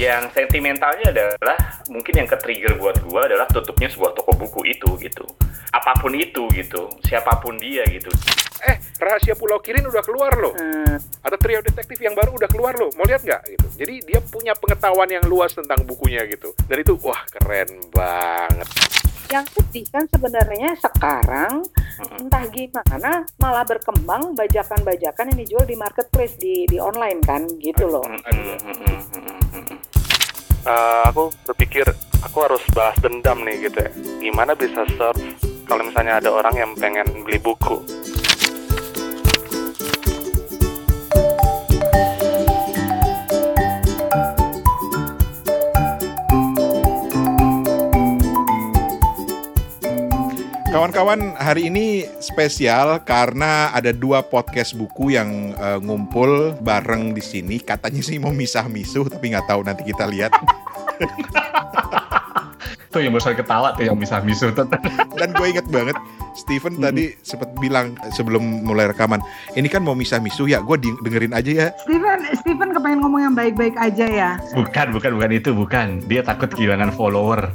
yang sentimentalnya adalah mungkin yang ke-trigger buat gue adalah tutupnya sebuah toko buku itu gitu. Apa pun itu gitu. Siapa pun dia gitu. Eh rahasia Pulau Kirin udah keluar loh. Atau trio detektif yang baru udah keluar loh. Mau lihat nggak gitu? Jadi dia punya pengetahuan yang luas tentang bukunya gitu. Dan itu wah keren banget. Yang sedih kan sebenarnya sekarang entah gimana malah berkembang bajakan-bajakan yang dijual di marketplace di di online kan gitu loh. Uh, aku berpikir aku harus bahas dendam nih gitu ya. Gimana bisa search kalau misalnya ada orang yang pengen beli buku. Kawan-kawan, hari ini spesial karena ada dua podcast buku yang uh, ngumpul bareng di sini. Katanya sih mau misah-misuh, tapi nggak tahu nanti kita lihat. tuh yang besar ketawa tuh yang misah-misuh tuh. Dan gue inget banget Steven hmm. tadi sempat bilang sebelum mulai rekaman, ini kan mau misah-misuh ya, gue dengerin aja ya. Steven, Steven kepengen ngomong yang baik-baik aja ya. Bukan, bukan, bukan itu, bukan. Dia takut kehilangan follower.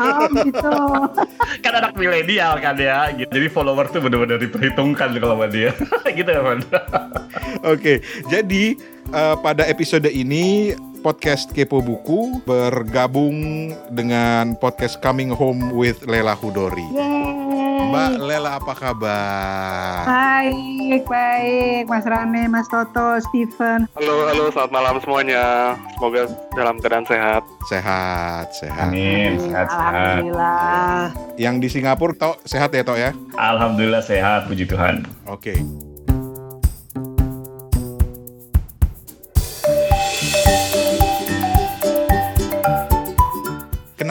Oh gitu. kan anak milenial kan ya, gitu. jadi follower tuh benar-benar diperhitungkan kalau sama dia. gitu ya. Oke, jadi uh, pada episode ini podcast Kepo Buku bergabung dengan podcast Coming Home with Lela Hudori. Yeay. Mbak Lela apa kabar? Baik, baik. Mas Rane, Mas Toto, Steven. Halo, halo, selamat malam semuanya. Semoga dalam keadaan sehat. Sehat, sehat. Amin, sehat, sehat. Alhamdulillah. Yang di Singapura, Tok, sehat ya, Tok ya? Alhamdulillah sehat, puji Tuhan. Oke. Okay.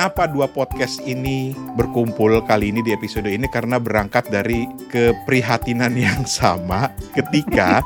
Kenapa dua podcast ini berkumpul kali ini di episode ini karena berangkat dari keprihatinan yang sama ketika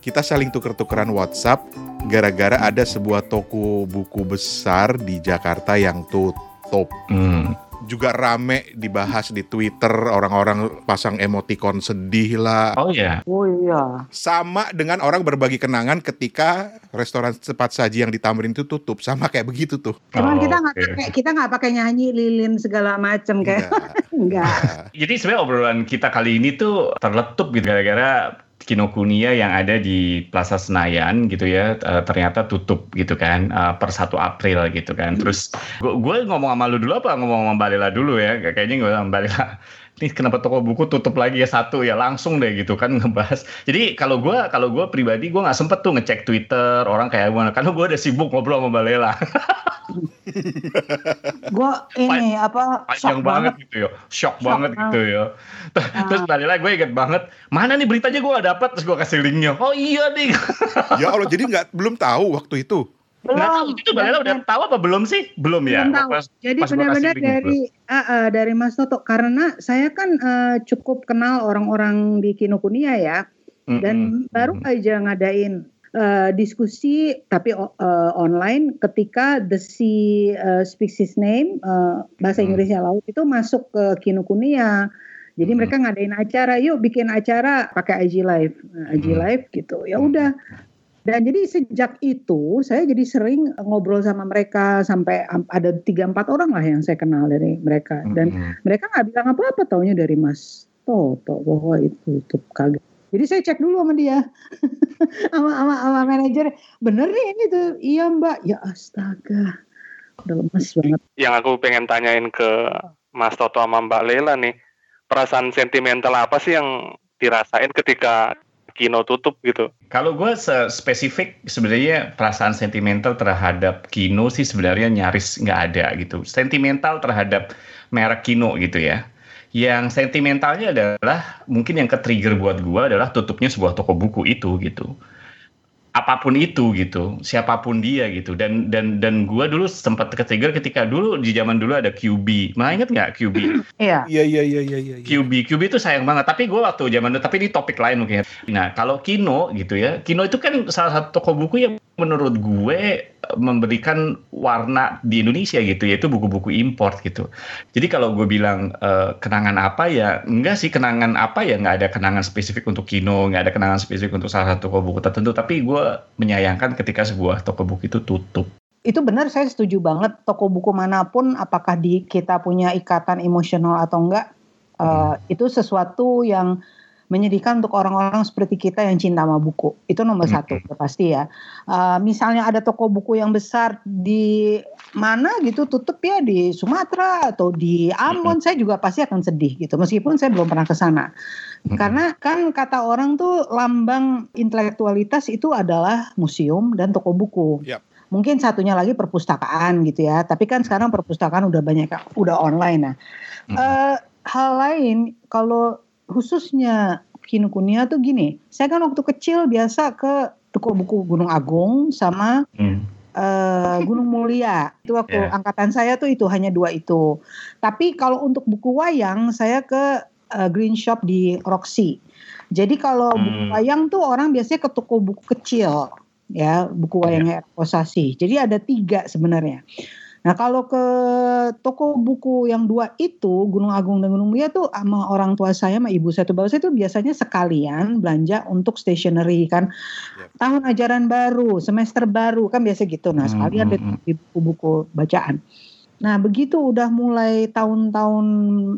kita saling tuker-tukeran WhatsApp gara-gara ada sebuah toko buku besar di Jakarta yang tutup. Hmm juga rame dibahas di Twitter orang-orang pasang emoticon sedih lah. Oh iya. Oh iya. Sama dengan orang berbagi kenangan ketika restoran cepat saji yang di Tamrin itu tutup, sama kayak begitu tuh. Cuman oh, kita nggak okay. pakai kita nggak pakai nyanyi lilin segala macam kayak enggak. Jadi sebenarnya obrolan kita kali ini tuh terletup gitu gara-gara Kinokuniya yang ada di Plaza Senayan gitu ya uh, ternyata tutup gitu kan uh, per 1 April gitu kan. Terus gue ngomong sama lu dulu apa ngomong sama Mbak Lela dulu ya? Kayaknya gue sama Mbak Lela ini kenapa toko buku tutup lagi ya satu ya langsung deh gitu kan ngebahas. Jadi kalau gue kalau gue pribadi gue nggak sempet tuh ngecek Twitter orang kayak gimana karena gue udah sibuk ngobrol sama Mbak Lela. gue ini apa panjang banget, gitu ya. Shock, shock banget, gitu ya. Terus tadi lah gue inget banget mana nih beritanya gue gak dapet terus gue kasih linknya. Oh iya nih. Ya Allah jadi nggak belum tahu waktu itu? Belum. Nah, itu Mbak udah tahu apa belum sih? Belum ya? Belum tahu. Pas, jadi benar-benar dari uh, uh, dari Mas Toto. Karena saya kan uh, cukup kenal orang-orang di Kinokuniya ya. Dan mm -hmm. baru aja ngadain uh, diskusi tapi uh, online ketika the sea uh, speaks his name uh, bahasa hmm. Inggrisnya laut itu masuk ke Kinokuniya. Jadi hmm. mereka ngadain acara, yuk bikin acara pakai IG Live, nah, IG hmm. Live gitu. Ya udah. Dan jadi sejak itu saya jadi sering ngobrol sama mereka sampai ada tiga empat orang lah yang saya kenal dari mereka. Dan hmm. mereka nggak bilang apa-apa taunya dari Mas Toto bahwa itu tutup kaget. Jadi saya cek dulu sama dia, sama, sama, sama manajer, bener nih ini tuh, iya mbak, ya astaga, udah lemes banget. Yang aku pengen tanyain ke Mas Toto sama Mbak Lela nih, perasaan sentimental apa sih yang dirasain ketika Kino tutup gitu? Kalau gue spesifik sebenarnya perasaan sentimental terhadap Kino sih sebenarnya nyaris nggak ada gitu. Sentimental terhadap merek Kino gitu ya yang sentimentalnya adalah mungkin yang ke-trigger buat gue adalah tutupnya sebuah toko buku itu gitu apa pun itu gitu siapa pun dia gitu. Dan dan dan gue dulu sempat ke-trigger ketika dulu di zaman dulu ada QB mana inget nggak QB iya. Iya iya iya iya ya. QB QB itu sayang banget. Tapi gue waktu zaman dulu tapi ini topik lain mungkin nah kalau Kino gitu ya Kino itu kan salah satu toko buku yang menurut gue memberikan warna di Indonesia gitu yaitu buku-buku import gitu. Jadi kalau gue bilang uh, kenangan apa ya enggak sih. Kenangan apa ya nggak ada kenangan spesifik untuk Kino, nggak ada kenangan spesifik untuk salah satu toko buku tertentu. Tapi gue menyayangkan ketika sebuah toko buku itu tutup. itu benar saya setuju banget toko buku mana pun apakah di kita punya ikatan emosional atau enggak uh, itu sesuatu yang menyedihkan untuk orang-orang seperti kita yang cinta sama buku itu nomor hmm. satu pasti ya uh, misalnya ada toko buku yang besar di mana gitu tutup ya di Sumatera atau di Ambon saya juga pasti akan sedih gitu meskipun saya belum pernah ke sana karena kan kata orang tuh lambang intelektualitas itu adalah museum dan toko buku yep. mungkin satunya lagi perpustakaan gitu ya tapi kan sekarang perpustakaan udah banyak udah online nah hmm. uh, hal lain kalau khususnya Kinokuniya tuh gini, saya kan waktu kecil biasa ke toko buku Gunung Agung sama hmm. Uh, Gunung Mulia. Itu waktu yeah. angkatan saya tuh itu hanya dua itu. Tapi kalau untuk buku wayang saya ke uh, Green Shop di Roxy. Jadi kalau hmm. buku wayang tuh orang biasanya ke toko buku kecil ya, buku wayangnya yeah. Posasi. Jadi ada tiga sebenarnya. Nah kalau ke toko buku yang dua itu Gunung Agung dan Gunung Mulia tuh sama orang tua saya sama ibu saya tuh bapak saya tuh biasanya sekalian belanja untuk stationery kan yep. tahun ajaran baru semester baru kan biasa gitu nah hmm, sekalian hmm, hmm. di buku-buku bacaan. Nah, begitu udah mulai tahun-tahun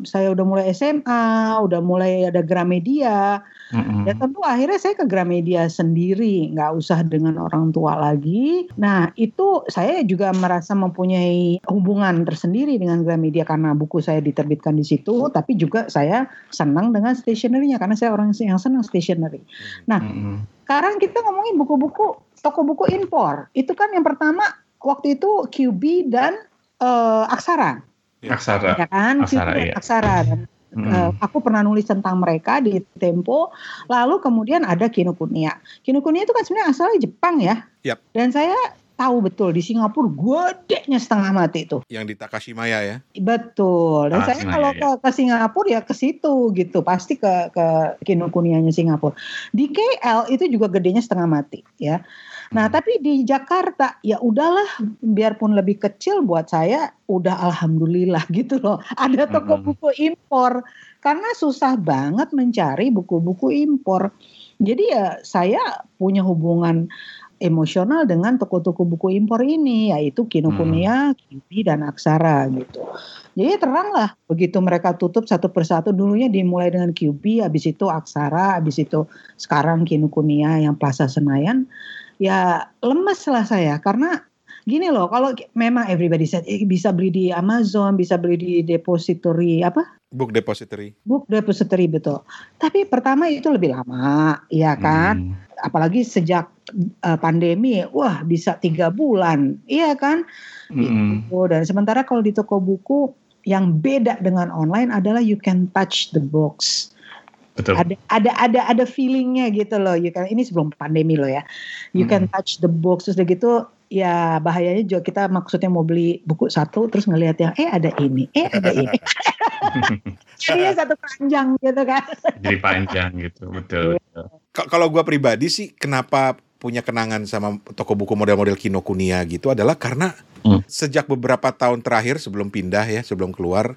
saya udah mulai SMA, udah mulai ada Gramedia, mm-hmm. ya tentu akhirnya saya ke Gramedia sendiri, nggak usah dengan orang tua lagi. Nah, itu saya juga merasa mempunyai hubungan tersendiri dengan Gramedia karena buku saya diterbitkan di situ, tapi juga saya senang dengan stationery-nya karena saya orang yang senang stationery. Nah, mm-hmm. sekarang kita ngomongin buku-buku toko buku impor. Itu kan yang pertama waktu itu QB dan uh, aksara. Aksara. Ya kan? Aksara, iya. aksara. Dan, hmm. uh, aku pernah nulis tentang mereka di Tempo. Lalu kemudian ada Kinokuniya. Kinokuniya itu kan sebenarnya asalnya Jepang ya. Yep. Dan saya tahu betul di Singapura gedenya setengah mati itu. Yang di Takashimaya ya. Betul. Dan ah, saya kalau ya. ke, ke Singapura ya ke situ gitu, pasti ke ke Kinokuniya-nya Singapura. Di KL itu juga gedenya setengah mati ya. Nah, tapi di Jakarta ya udahlah biarpun lebih kecil buat saya udah alhamdulillah gitu loh. Ada toko buku impor karena susah banget mencari buku-buku impor. Jadi ya saya punya hubungan emosional dengan toko-toko buku impor ini yaitu Kinokuniya, hmm. Kibi dan Aksara gitu. Jadi terang lah begitu mereka tutup satu persatu dulunya dimulai dengan QB, habis itu Aksara, habis itu sekarang Kinokuniya yang Plaza Senayan ya lemes lah saya. Karena gini loh kalau memang everybody said eh, bisa beli di Amazon bisa beli di depository apa? Book depository. Book depository betul. Tapi pertama itu lebih lama ya kan? Hmm. apalagi sejak uh, pandemi wah bisa tiga bulan iya kan? Hmm. gitu. dan sementara kalau di toko buku yang beda dengan online adalah you can touch the books Betul. Ada ada ada ada feelingnya gitu loh. You kan ini sebelum pandemi loh ya. You hmm. can touch the books terus gitu ya bahayanya juga kita maksudnya mau beli buku satu terus ngelihat yang eh ada ini, eh ada ini. Jadi satu panjang gitu kan. Jadi panjang gitu, betul. betul. Kalau gue pribadi sih kenapa punya kenangan sama toko buku model-model Kinokuniya gitu adalah karena hmm. sejak beberapa tahun terakhir sebelum pindah ya, sebelum keluar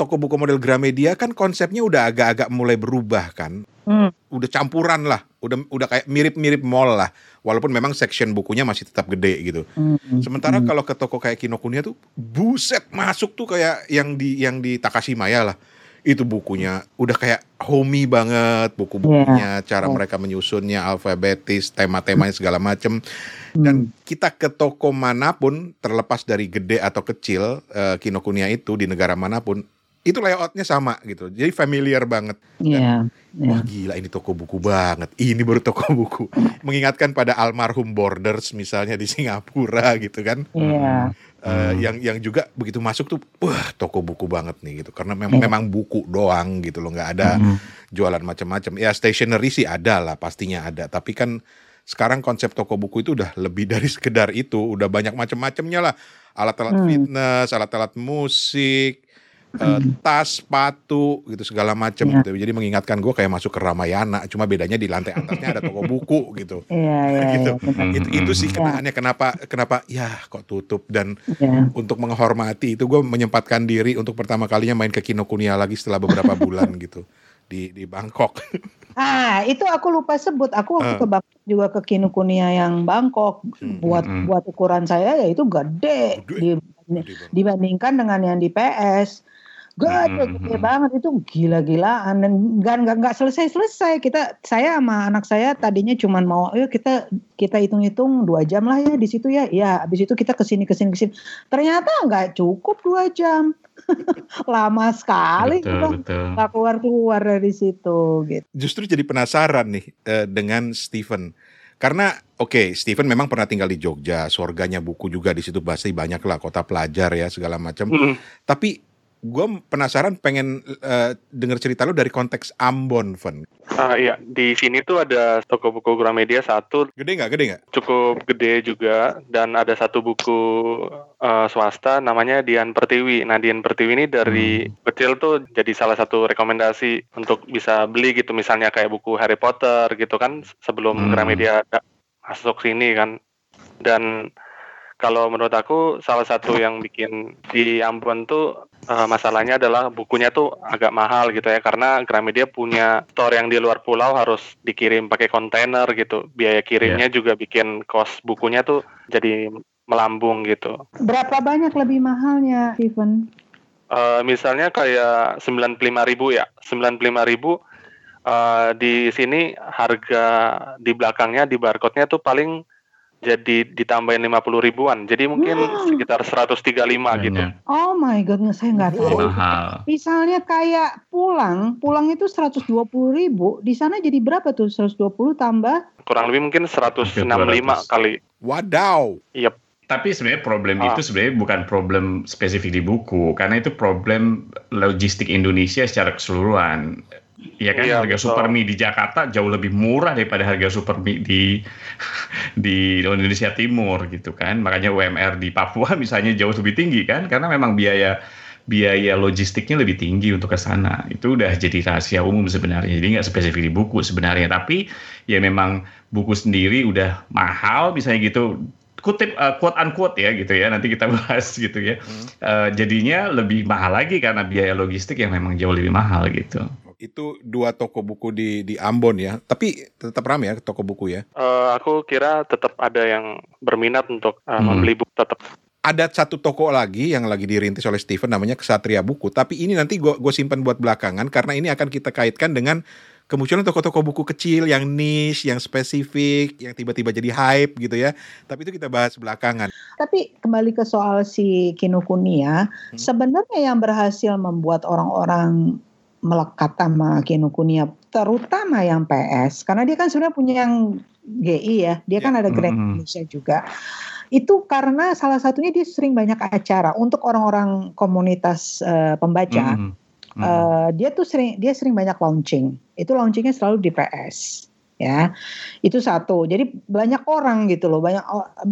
toko buku model Gramedia kan konsepnya udah agak-agak mulai berubah kan. Hmm. Udah campuran lah, udah udah kayak mirip-mirip mall lah. Walaupun memang section bukunya masih tetap gede gitu. Hmm. Sementara hmm. kalau ke toko kayak Kinokuniya tuh buset masuk tuh kayak yang di yang di Takashimaya lah. Itu bukunya udah kayak homey banget buku-bukunya, yeah. cara oh. mereka menyusunnya alfabetis, tema-temanya segala macem. Dan hmm. kita ke toko mana pun, terlepas dari gede atau kecil, uh, Kinokuniya itu di negara mana pun, itu layoutnya sama gitu jadi familiar banget yeah, yeah. wah gila ini toko buku banget ini baru toko buku mengingatkan pada almarhum Borders misalnya di Singapura gitu kan yeah. Uh, hmm. yang yang juga begitu masuk tuh wah toko buku banget nih gitu karena memang yeah. memang buku doang gitu loh nggak ada hmm. jualan macam-macam ya stationery sih ada lah pastinya ada tapi kan sekarang konsep toko buku itu udah lebih dari sekedar itu udah banyak macam-macamnya lah alat-alat hmm. fitness alat-alat musik uh, tas, sepatu gitu segala macam yeah. gitu. Jadi mengingatkan gue kayak masuk ke Ramayana, cuma bedanya di lantai atasnya ada toko buku gitu. Iya, iya, gitu. Yeah, itu itu sih kenaannya kenapa kenapa ya kok tutup dan yeah. untuk menghormati itu gue menyempatkan diri untuk pertama kalinya main ke Kinokuniya lagi setelah beberapa bulan gitu. di di Bangkok. Ah, itu aku lupa sebut. Aku waktu uh. ke Bangkok juga ke Kinokuniya yang Bangkok. Hmm. Buat hmm. buat ukuran saya ya itu gede, gede. dibandingkan dengan yang di PS. Gede, hmm. gede banget itu gila-gilaan dan nggak nggak nggak selesai-selesai. Kita saya sama anak saya tadinya cuma mau, ayo kita kita hitung-hitung dua jam lah ya di situ ya. Ya, habis itu kita ke sini ke sini ke sini. Ternyata nggak cukup dua jam. lama sekali betul, betul. Gak keluar keluar dari situ gitu. Justru jadi penasaran nih uh, dengan Steven karena oke okay, Steven memang pernah tinggal di Jogja, surganya buku juga di situ pasti banyak lah kota pelajar ya segala macam. Mm. Tapi gue penasaran pengen uh, denger cerita lo dari konteks Ambon, Ven. Uh, iya, di sini tuh ada toko buku Gramedia satu. Gede nggak? Gede nggak? Cukup gede juga, dan ada satu buku uh, swasta namanya Dian Pertiwi. Nah, Dian Pertiwi ini dari hmm. kecil tuh jadi salah satu rekomendasi untuk bisa beli gitu, misalnya kayak buku Harry Potter gitu kan, sebelum hmm. Gramedia masuk sini kan. Dan kalau menurut aku salah satu yang bikin di Ambon tuh uh, masalahnya adalah bukunya tuh agak mahal gitu ya karena Gramedia punya store yang di luar pulau harus dikirim pakai kontainer gitu biaya kirimnya yeah. juga bikin kos bukunya tuh jadi melambung gitu. Berapa banyak lebih mahalnya, Steven? Uh, misalnya kayak 95 ribu ya, 95 ribu uh, di sini harga di belakangnya di barcode-nya tuh paling jadi ditambahin lima puluh ribuan. Jadi mungkin wow. sekitar 135 Banyak. gitu. Oh my god, saya nggak tahu. Mahal. Misalnya kayak pulang, pulang itu seratus dua puluh ribu. Di sana jadi berapa tuh? Seratus dua puluh tambah? Kurang lebih mungkin seratus enam lima kali. Wadaw. Yep. Tapi sebenarnya problem ah. itu sebenarnya bukan problem spesifik di buku, karena itu problem logistik Indonesia secara keseluruhan. Iya kan iya, harga betul. super mie di Jakarta jauh lebih murah daripada harga super mie di di Indonesia Timur gitu kan. Makanya UMR di Papua misalnya jauh lebih tinggi kan karena memang biaya biaya logistiknya lebih tinggi untuk ke sana. Itu udah jadi rahasia umum sebenarnya. Jadi nggak spesifik di buku sebenarnya, tapi ya memang buku sendiri udah mahal misalnya gitu kutip uh, quote unquote ya gitu ya nanti kita bahas gitu ya hmm. uh, jadinya lebih mahal lagi karena biaya logistik yang memang jauh lebih mahal gitu itu dua toko buku di di Ambon ya. Tapi tetap ramai ya toko buku ya. Uh, aku kira tetap ada yang berminat untuk uh, hmm. membeli buku tetap. Ada satu toko lagi yang lagi dirintis oleh Steven namanya Kesatria Buku. Tapi ini nanti gue gue simpan buat belakangan karena ini akan kita kaitkan dengan kemunculan toko-toko buku kecil yang niche, yang spesifik, yang tiba-tiba jadi hype gitu ya. Tapi itu kita bahas belakangan. Tapi kembali ke soal si Kinokuniya, hmm. sebenarnya yang berhasil membuat orang-orang melekat sama Kinokuniya terutama yang PS karena dia kan sebenarnya punya yang GI ya. Dia yeah. kan ada Grand mm -hmm. Indonesia juga. Itu karena salah satunya dia sering banyak acara untuk orang-orang komunitas uh, pembaca. Mm -hmm. uh, dia tuh sering dia sering banyak launching. Itu launchingnya selalu di PS ya. Itu satu. Jadi banyak orang gitu loh. Banyak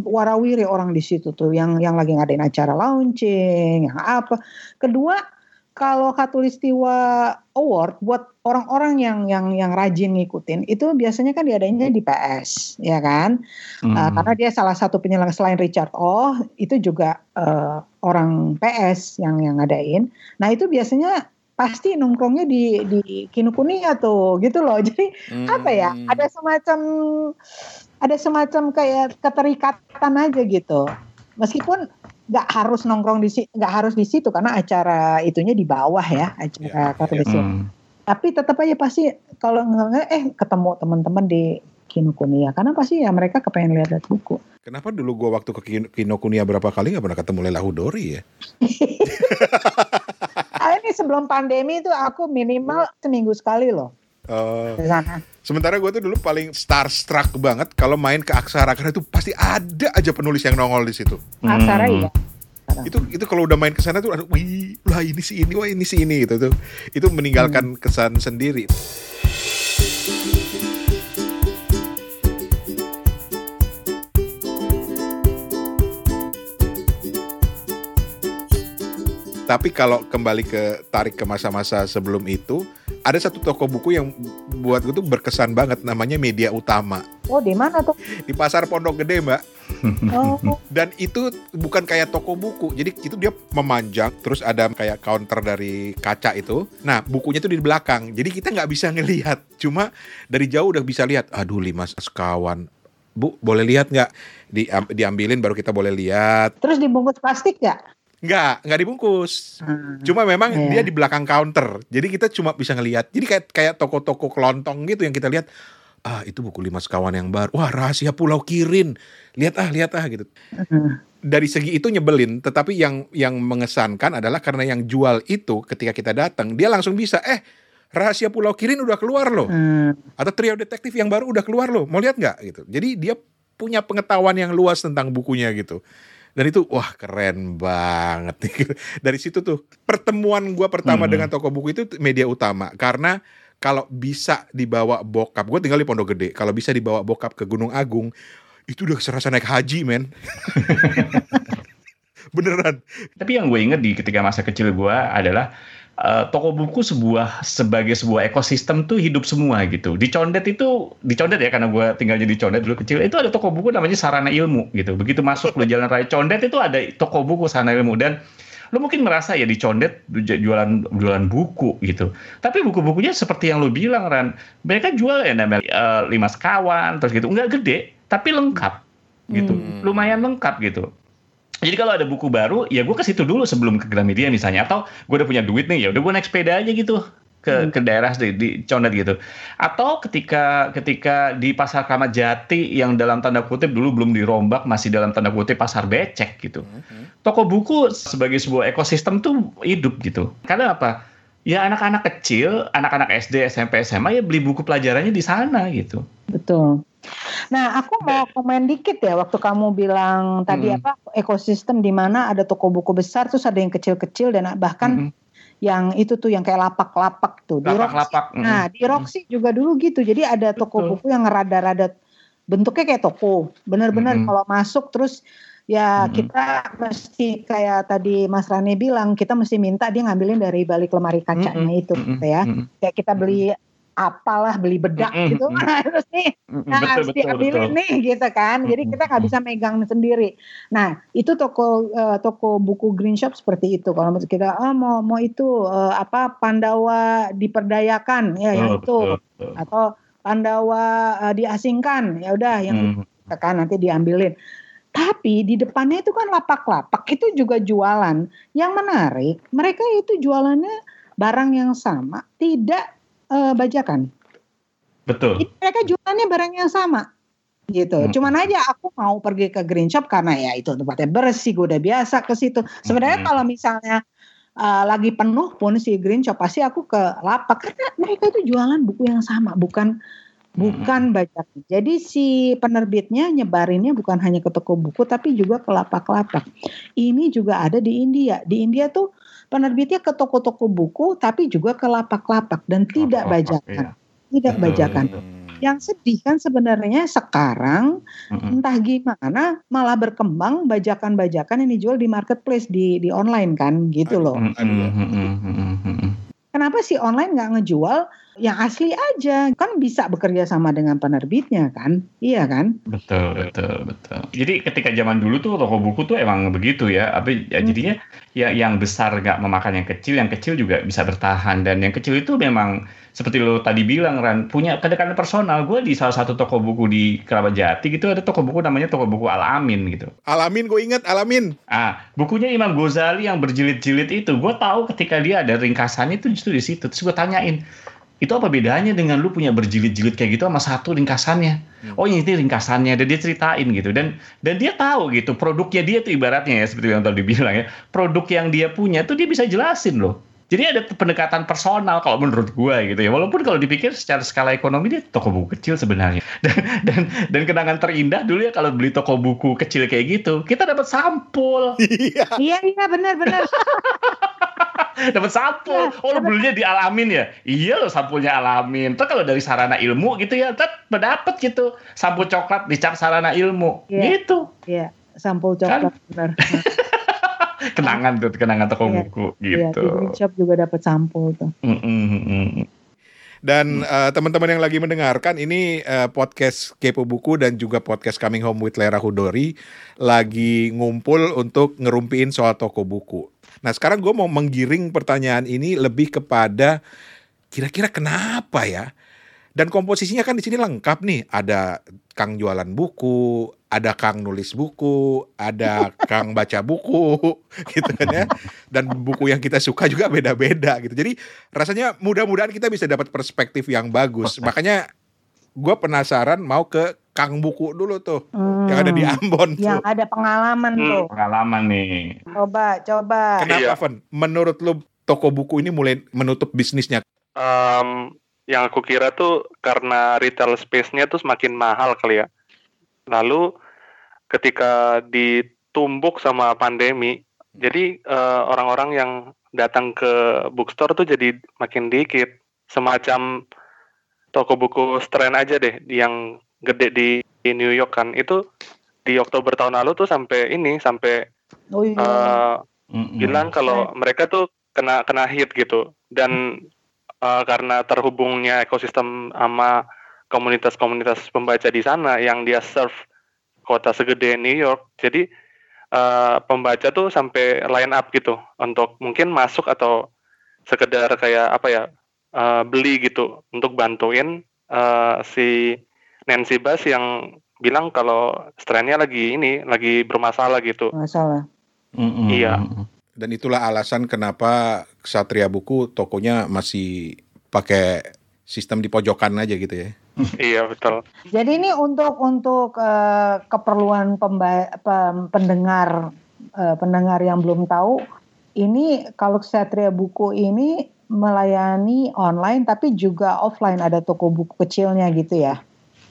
warawiri orang di situ tuh yang yang lagi ngadain acara launching yang apa. Kedua kalau Katulistiwa Award buat orang-orang yang yang yang rajin ngikutin itu biasanya kan diadainnya di PS ya kan hmm. uh, karena dia salah satu penyelenggara selain Richard Oh itu juga uh, orang PS yang yang ngadain nah itu biasanya pasti nongkrongnya di di Kinokuniya tuh gitu loh jadi hmm. apa ya ada semacam ada semacam kayak keterikatan aja gitu meskipun nggak harus nongkrong di nggak harus di situ karena acara itunya di bawah ya acara ya, ya. Hmm. Tapi tetap aja pasti kalau nggak eh ketemu teman-teman di Kinokuniya karena pasti ya mereka kepengen lihat buku. Kenapa dulu gua waktu ke Kinokuniya berapa kali nggak pernah ketemu Lela Hudori ya? ah, ini sebelum pandemi itu aku minimal seminggu sekali loh. Uh, sementara gue tuh dulu paling starstruck banget kalau main ke Aksara karena itu pasti ada aja penulis yang nongol di situ. Aksara hmm. ya. Itu itu kalau udah main ke sana tuh aduh, wih, lah ini si ini, wah ini si ini gitu tuh. Itu meninggalkan hmm. kesan sendiri. Tapi kalau kembali ke tarik ke masa-masa sebelum itu, ada satu toko buku yang buat gue tuh berkesan banget namanya Media Utama. Oh, di mana tuh? Di Pasar Pondok Gede, Mbak. Oh. Dan itu bukan kayak toko buku. Jadi itu dia memanjang, terus ada kayak counter dari kaca itu. Nah, bukunya tuh di belakang. Jadi kita nggak bisa ngelihat. Cuma dari jauh udah bisa lihat. Aduh, lima sekawan. Bu, boleh lihat nggak? Di, diambilin baru kita boleh lihat. Terus dibungkus plastik nggak? Nggak, nggak dibungkus. Hmm. Cuma memang yeah. dia di belakang counter. Jadi kita cuma bisa ngelihat. Jadi kayak kayak toko-toko kelontong gitu yang kita lihat ah itu buku lima sekawan yang baru wah rahasia pulau kirin lihat ah lihat ah gitu dari segi itu nyebelin tetapi yang yang mengesankan adalah karena yang jual itu ketika kita datang dia langsung bisa eh rahasia pulau kirin udah keluar loh hmm. atau trio detektif yang baru udah keluar loh mau lihat nggak gitu jadi dia punya pengetahuan yang luas tentang bukunya gitu dan itu wah keren banget dari situ tuh pertemuan gua pertama hmm. dengan toko buku itu media utama karena kalau bisa dibawa bokap, gue tinggal di Pondok Gede, kalau bisa dibawa bokap ke Gunung Agung, itu udah serasa naik haji, men. Beneran. Tapi yang gue inget di ketika masa kecil gue adalah uh, toko buku sebuah sebagai sebuah ekosistem tuh hidup semua gitu. Di Condet itu di Condet ya karena gue tinggalnya di Condet dulu kecil itu ada toko buku namanya Sarana Ilmu gitu. Begitu masuk lo Jalan Raya Condet itu ada toko buku Sarana Ilmu dan lo mungkin merasa ya di Condet jualan jualan buku gitu. Tapi buku-bukunya seperti yang lo bilang Ran, mereka jual ya namanya uh, lima sekawan terus gitu, nggak gede tapi lengkap gitu, hmm. lumayan lengkap gitu. Jadi kalau ada buku baru, ya gue ke situ dulu sebelum ke Gramedia misalnya, atau gue udah punya duit nih, ya udah gue naik sepeda aja gitu ke hmm. ke daerah di, di Condet gitu. Atau ketika ketika di pasar Kramat Jati yang dalam tanda kutip dulu belum dirombak masih dalam tanda kutip pasar becek gitu. Hmm. Toko buku sebagai sebuah ekosistem tuh hidup gitu. Karena apa? Ya anak-anak kecil, anak-anak SD, SMP, SMA ya beli buku pelajarannya di sana gitu. Betul. Nah, aku mau komen dikit ya waktu kamu bilang tadi hmm. apa ekosistem di mana ada toko buku besar terus ada yang kecil-kecil dan bahkan hmm yang itu tuh yang kayak lapak-lapak tuh. Di lapak-lapak. Mm. Nah, di Roxy mm. juga dulu gitu. Jadi ada toko Betul. buku yang rada-rada bentuknya kayak toko. Bener-bener mm. kalau masuk terus ya mm. kita mesti kayak tadi Mas Rani bilang kita mesti minta dia ngambilin dari balik lemari kacanya mm. itu gitu ya. Mm. Kayak kita beli apalah beli bedak mm -hmm. gitu harus nih nah betul, harus diambilin nih gitu kan. Jadi kita nggak bisa megang sendiri. Nah itu toko uh, toko buku green shop seperti itu. Kalau kita oh mau mau itu uh, apa Pandawa diperdayakan. Ya yang itu. atau Pandawa uh, diasingkan. Ya udah yang mm. kan nanti diambilin tapi di depannya itu kan lapak-lapak itu juga jualan. Yang menarik, mereka itu jualannya barang yang sama, tidak uh, bajakan. Betul. Jadi mereka jualannya barang yang sama gitu. Hmm. Cuman aja aku mau pergi ke green shop karena ya itu tempatnya bersih, gue udah biasa ke situ. Sebenarnya hmm. kalau misalnya uh, lagi penuh pun si green shop pasti aku ke lapak karena mereka itu jualan buku yang sama, bukan bukan hmm. bajakan. Jadi si penerbitnya nyebarinnya bukan hanya ke toko buku tapi juga ke lapak-lapak. Ini juga ada di India. Di India tuh penerbitnya ke toko-toko buku tapi juga ke lapak-lapak dan tidak bajakan. Iya. Tidak bajakan. Hmm. Yang sedih kan sebenarnya sekarang hmm. entah gimana malah berkembang bajakan-bajakan yang dijual di marketplace di di online kan gitu loh. Hmm. Kenapa sih online nggak ngejual yang asli aja. Kan bisa bekerja sama dengan penerbitnya kan? Iya kan? Betul betul betul. Jadi ketika zaman dulu tuh toko buku tuh emang begitu ya. Tapi ya, hmm. jadinya ya yang besar nggak memakan yang kecil yang kecil juga bisa bertahan. Dan yang kecil itu memang seperti lo tadi bilang Ran punya kedekatan personal. Gue di salah satu toko buku di Kerabat Jati gitu ada toko buku namanya toko buku Alamin gitu. Alamin gue inget Alamin. Ah bukunya Imam Ghazali yang berjilid-jilid itu. Gue tahu ketika dia ada ringkasannya itu justru di situ. Terus gue tanyain itu apa bedanya dengan lu punya berjilid-jilid kayak gitu sama satu ringkasannya? Hmm. oh ini ringkasannya dan dia ceritain gitu. Dan dan dia tahu gitu produknya dia tuh ibaratnya ya seperti yang tadi bilang ya produk yang dia punya tuh dia bisa jelasin loh. Jadi ada pendekatan personal kalau menurut gue gitu ya. Walaupun kalau dipikir secara skala ekonomi dia toko buku kecil sebenarnya. Dan dan, dan kenangan terindah dulu ya kalau beli toko buku kecil kayak gitu kita dapat sampul. Iya. Iya, iya benar benar dapat sampul. Ya, oh, lo belinya di Alamin ya? Iya lo sampulnya Alamin. Terus kalau dari sarana ilmu gitu ya, tetap dapat gitu. Sampul coklat dicap sarana ilmu. Ya, gitu. Iya, sampul coklat kan? benar. kenangan tuh, kenangan toko ya, buku gitu. Iya, di shop juga dapat sampul tuh. Mm -mm. Dan uh, teman-teman yang lagi mendengarkan ini uh, podcast Kepo Buku dan juga podcast Coming Home with Lera Hudori lagi ngumpul untuk ngerumpiin soal toko buku. Nah sekarang gue mau menggiring pertanyaan ini lebih kepada kira-kira kenapa ya? Dan komposisinya kan di sini lengkap nih. Ada Kang jualan buku, ada Kang nulis buku, ada Kang baca buku, gitu kan ya. Dan buku yang kita suka juga beda-beda gitu. Jadi rasanya mudah-mudahan kita bisa dapat perspektif yang bagus. Makanya gue penasaran mau ke Kang buku dulu tuh, hmm, yang ada di Ambon tuh. Yang ada pengalaman hmm, tuh. Pengalaman nih. Coba, coba. Kenapa, iya. Menurut lu toko buku ini mulai menutup bisnisnya? Um, yang aku kira tuh karena retail space-nya tuh semakin mahal kali ya. Lalu ketika ditumbuk sama pandemi, jadi orang eh, orang-orang yang datang ke bookstore tuh jadi makin dikit. Semacam toko buku Strand aja deh yang gede di, di New York kan. Itu di Oktober tahun lalu tuh sampai ini sampai oh, iya. uh, mm-hmm. bilang kalau mereka tuh kena kena hit gitu dan uh, karena terhubungnya ekosistem sama komunitas-komunitas pembaca di sana yang dia serve kota segede New York. Jadi uh, pembaca tuh sampai line up gitu untuk mungkin masuk atau sekedar kayak apa ya uh, beli gitu untuk bantuin uh, si Nancy Bass yang bilang kalau strainnya lagi ini lagi bermasalah gitu. Masalah. Mm -hmm. Iya. Dan itulah alasan kenapa Satria Buku tokonya masih pakai sistem di pojokan aja gitu ya. Iya betul. Jadi ini untuk untuk uh, keperluan pemba pendengar uh, pendengar yang belum tahu, ini kalau Satria Buku ini melayani online tapi juga offline ada toko buku kecilnya gitu ya.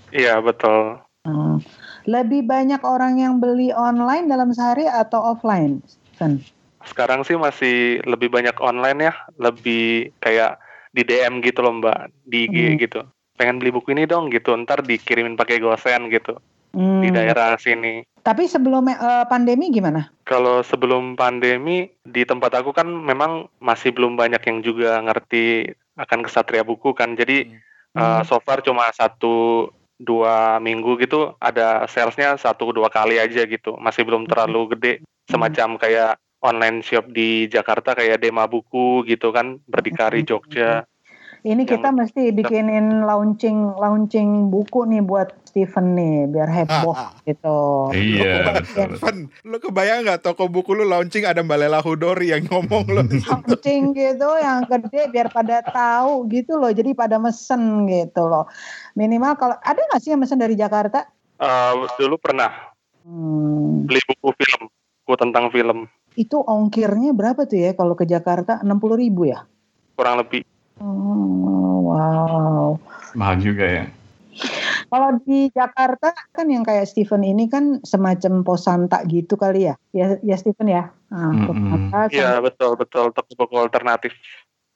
Iya betul. Hmm. Lebih banyak orang yang beli online dalam sehari atau offline, Sen? sekarang sih masih lebih banyak online ya, lebih kayak di DM gitu loh Mbak, di IG hmm. gitu. Pengen beli buku ini dong gitu, ntar dikirimin pakai gosen gitu hmm. di daerah sini. Tapi sebelum uh, pandemi gimana? Kalau sebelum pandemi di tempat aku kan memang masih belum banyak yang juga ngerti akan kesatria buku kan. Jadi hmm. uh, so far cuma satu dua minggu gitu ada salesnya satu dua kali aja gitu masih belum terlalu gede semacam kayak online shop di Jakarta kayak Dema Buku gitu kan berdikari Jogja. Ini kita yang, mesti bikinin launching launching buku nih buat Steven nih biar heboh ah, ah. gitu. Iya. Steven, lu kebayang nggak toko buku lu launching ada Mbak Lela Hudori yang ngomong lo? launching gitu yang gede biar pada tahu gitu loh. Jadi pada mesen gitu loh. Minimal kalau ada nggak sih yang mesen dari Jakarta? Uh, dulu pernah hmm. beli buku film, buku tentang film itu ongkirnya berapa tuh ya kalau ke Jakarta? 60 ribu ya? Kurang lebih. Oh, wow. Mahal juga ya. Kalau di Jakarta kan yang kayak Steven ini kan semacam posanta gitu kali ya, ya, ya Steven ya. Nah, mm -hmm. Iya betul betul toko alternatif.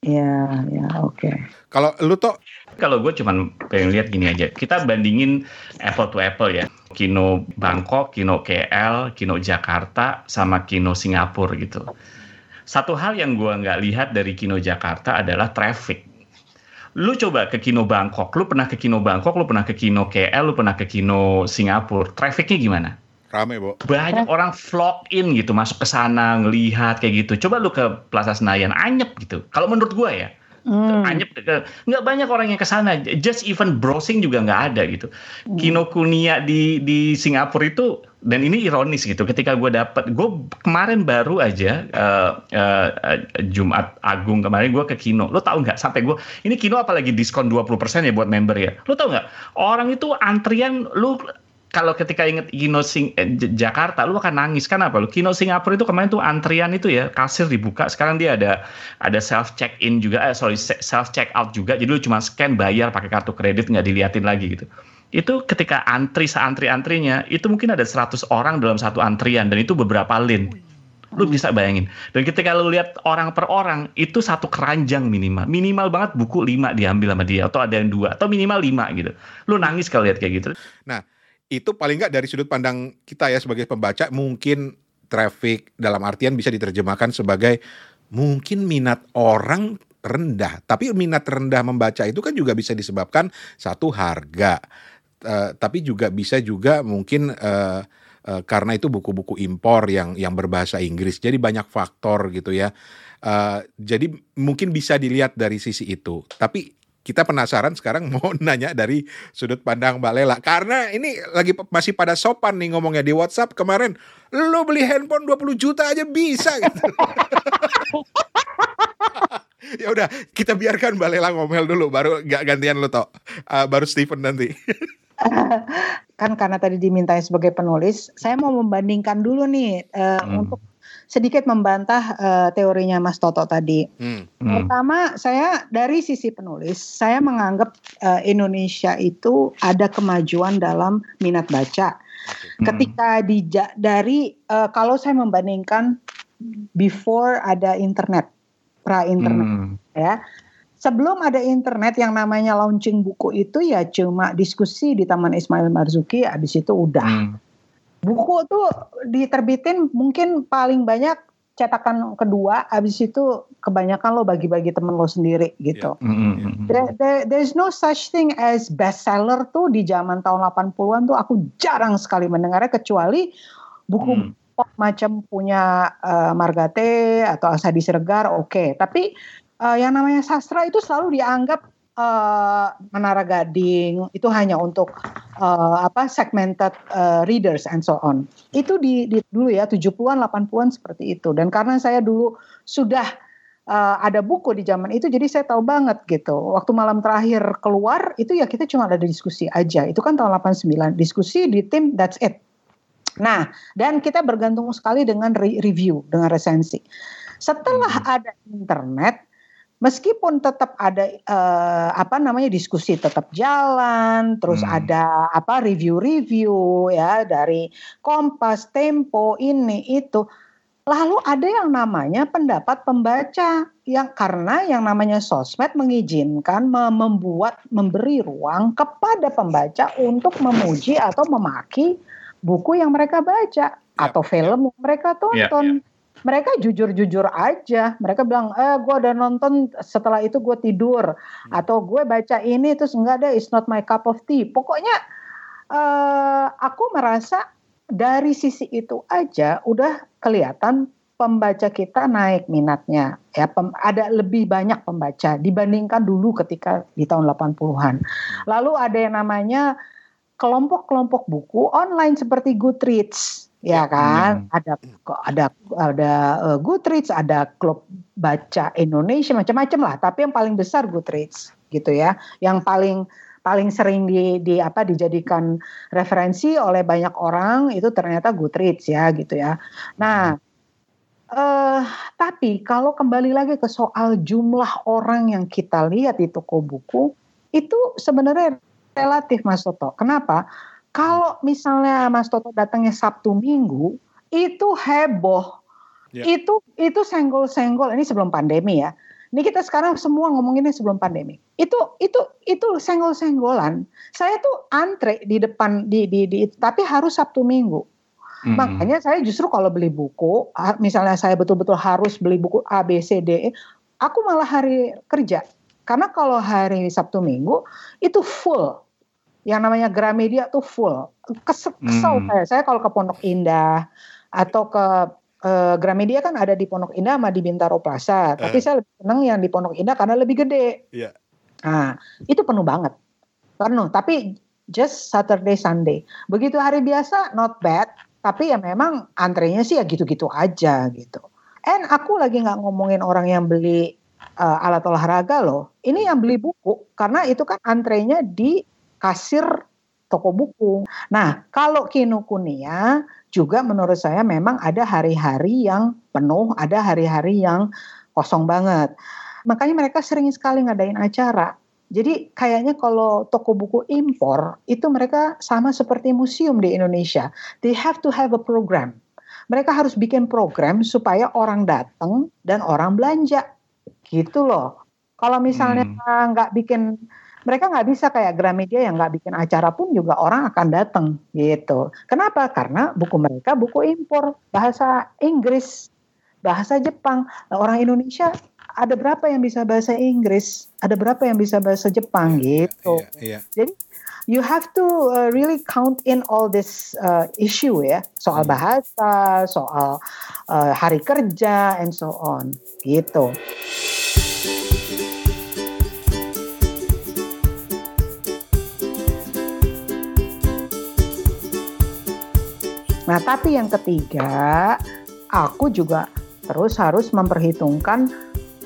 Iya, ya, oke. Okay. Kalau lu tuh kalau gue cuman pengen lihat gini aja. Kita bandingin apple to apple ya. Kino Bangkok, Kino KL, Kino Jakarta, sama Kino Singapura gitu. Satu hal yang gue nggak lihat dari Kino Jakarta adalah traffic. Lu coba ke Kino Bangkok, lu pernah ke Kino Bangkok, lu pernah ke Kino KL, lu pernah ke Kino Singapura. Trafficnya gimana? Rame, Bo. Banyak orang vlog in gitu, masuk ke sana, ngelihat kayak gitu. Coba lu ke Plaza Senayan, anyep gitu. Kalau menurut gue ya, Hmm. Anyep, nggak banyak orang yang ke sana. Just even browsing juga nggak ada gitu. Hmm. Kinokuniya di di Singapura itu dan ini ironis gitu. Ketika gue dapat, gue kemarin baru aja uh, uh, Jumat Agung kemarin gue ke Kino. Lo tau nggak sampai gue ini Kino apalagi diskon 20% ya buat member ya. Lo tau nggak orang itu antrian lu kalau ketika inget Kino Sing eh, Jakarta lu akan nangis kan apa lu Kino Singapura itu kemarin tuh antrian itu ya kasir dibuka sekarang dia ada ada self check in juga eh, sorry self check out juga jadi lu cuma scan bayar pakai kartu kredit nggak diliatin lagi gitu itu ketika antri seantri-antrinya itu mungkin ada 100 orang dalam satu antrian dan itu beberapa lane lu bisa bayangin. Dan ketika lu lihat orang per orang itu satu keranjang minimal. Minimal banget buku lima diambil sama dia atau ada yang dua atau minimal lima gitu. Lu nangis kalau lihat kayak gitu. Nah itu paling nggak dari sudut pandang kita ya sebagai pembaca mungkin traffic dalam artian bisa diterjemahkan sebagai mungkin minat orang rendah. Tapi minat rendah membaca itu kan juga bisa disebabkan satu harga, uh, tapi juga bisa juga mungkin uh, uh, karena itu buku-buku impor yang yang berbahasa Inggris. Jadi banyak faktor gitu ya. Uh, jadi mungkin bisa dilihat dari sisi itu. Tapi kita penasaran sekarang mau nanya dari sudut pandang Mbak Lela karena ini lagi masih pada sopan nih ngomongnya di WhatsApp kemarin lo beli handphone 20 juta aja bisa gitu. ya udah kita biarkan Mbak Lela ngomel dulu baru gak gantian lo toh uh, baru Steven nanti. kan karena tadi dimintai sebagai penulis, saya mau membandingkan dulu nih uh, hmm. untuk sedikit membantah uh, teorinya Mas Toto tadi. Hmm. Hmm. Pertama, saya dari sisi penulis, saya menganggap uh, Indonesia itu ada kemajuan dalam minat baca. Hmm. Ketika di dari uh, kalau saya membandingkan before ada internet, pra internet, hmm. ya. Sebelum ada internet yang namanya launching buku itu ya cuma diskusi di Taman Ismail Marzuki, habis itu udah. Hmm buku tuh diterbitin mungkin paling banyak cetakan kedua habis itu kebanyakan lo bagi-bagi temen lo sendiri gitu. Yeah. Mm -hmm. there, there, there's no such thing as bestseller tuh di zaman tahun 80-an tuh aku jarang sekali mendengarnya kecuali buku mm. pop macam punya uh, Margate atau Asadi Sergar oke. Okay. Tapi uh, yang namanya sastra itu selalu dianggap uh, Menara Gading itu hanya untuk uh, apa segmented uh, readers and so on. Itu di, di dulu ya 70-an 80-an seperti itu. Dan karena saya dulu sudah uh, ada buku di zaman itu jadi saya tahu banget gitu. Waktu malam terakhir keluar itu ya kita cuma ada diskusi aja. Itu kan tahun 89. Diskusi di tim that's it. Nah, dan kita bergantung sekali dengan re review, dengan resensi. Setelah hmm. ada internet, meskipun tetap ada uh, apa namanya diskusi tetap jalan, terus hmm. ada apa review-review ya dari Kompas, Tempo ini itu. Lalu ada yang namanya pendapat pembaca yang karena yang namanya sosmed mengizinkan membuat memberi ruang kepada pembaca untuk memuji atau memaki buku yang mereka baca ya. atau film yang mereka ya, tonton. Mereka jujur-jujur aja. Mereka bilang, eh gue udah nonton setelah itu gue tidur. Hmm. Atau gue baca ini terus enggak deh, it's not my cup of tea. Pokoknya uh, aku merasa dari sisi itu aja udah kelihatan pembaca kita naik minatnya. Ya, pem, ada lebih banyak pembaca dibandingkan dulu ketika di tahun 80-an. Hmm. Lalu ada yang namanya kelompok-kelompok buku online seperti Goodreads ya kan? Hmm. ada ada ada uh, Goodreads ada klub baca Indonesia macam-macam lah. Tapi yang paling besar Goodreads gitu ya. Yang paling paling sering di, di apa dijadikan referensi oleh banyak orang itu ternyata Goodreads ya gitu ya. Nah uh, tapi kalau kembali lagi ke soal jumlah orang yang kita lihat di toko buku itu sebenarnya relatif Mas Toto. Kenapa kalau misalnya Mas Toto datangnya Sabtu Minggu, itu heboh. Yeah. Itu itu senggol-senggol ini sebelum pandemi ya. Ini kita sekarang semua ngomonginnya sebelum pandemi. Itu itu itu senggol-senggolan. Saya tuh antre di depan di di, di tapi harus Sabtu Minggu. Hmm. Makanya saya justru kalau beli buku, misalnya saya betul-betul harus beli buku A B C D, E, aku malah hari kerja. Karena kalau hari Sabtu Minggu itu full yang namanya Gramedia tuh full. Kesel, kesel hmm. saya. Saya kalau ke Pondok Indah atau ke uh, Gramedia kan ada di Pondok Indah sama di Bintaro Plaza. Eh. Tapi saya lebih seneng yang di Pondok Indah karena lebih gede. Yeah. Nah, itu penuh banget. Penuh. Tapi just Saturday Sunday. Begitu hari biasa not bad. Tapi ya memang antrenya sih ya gitu-gitu aja gitu. And aku lagi nggak ngomongin orang yang beli uh, alat olahraga loh. Ini yang beli buku karena itu kan antrenya di kasir toko buku. Nah, kalau Kinokuniya juga menurut saya memang ada hari-hari yang penuh, ada hari-hari yang kosong banget. Makanya mereka sering sekali ngadain acara. Jadi kayaknya kalau toko buku impor itu mereka sama seperti museum di Indonesia. They have to have a program. Mereka harus bikin program supaya orang datang dan orang belanja. Gitu loh. Kalau misalnya hmm. nggak hmm. bikin mereka nggak bisa kayak Gramedia yang nggak bikin acara pun juga orang akan datang gitu. Kenapa? Karena buku mereka buku impor bahasa Inggris bahasa Jepang. Nah, orang Indonesia ada berapa yang bisa bahasa Inggris, ada berapa yang bisa bahasa Jepang iya, gitu. Iya, iya. Jadi you have to uh, really count in all this uh, issue ya, soal Hmm. bahasa, soal uh, hari kerja and so on gitu. Nah, tapi yang ketiga, aku juga terus harus memperhitungkan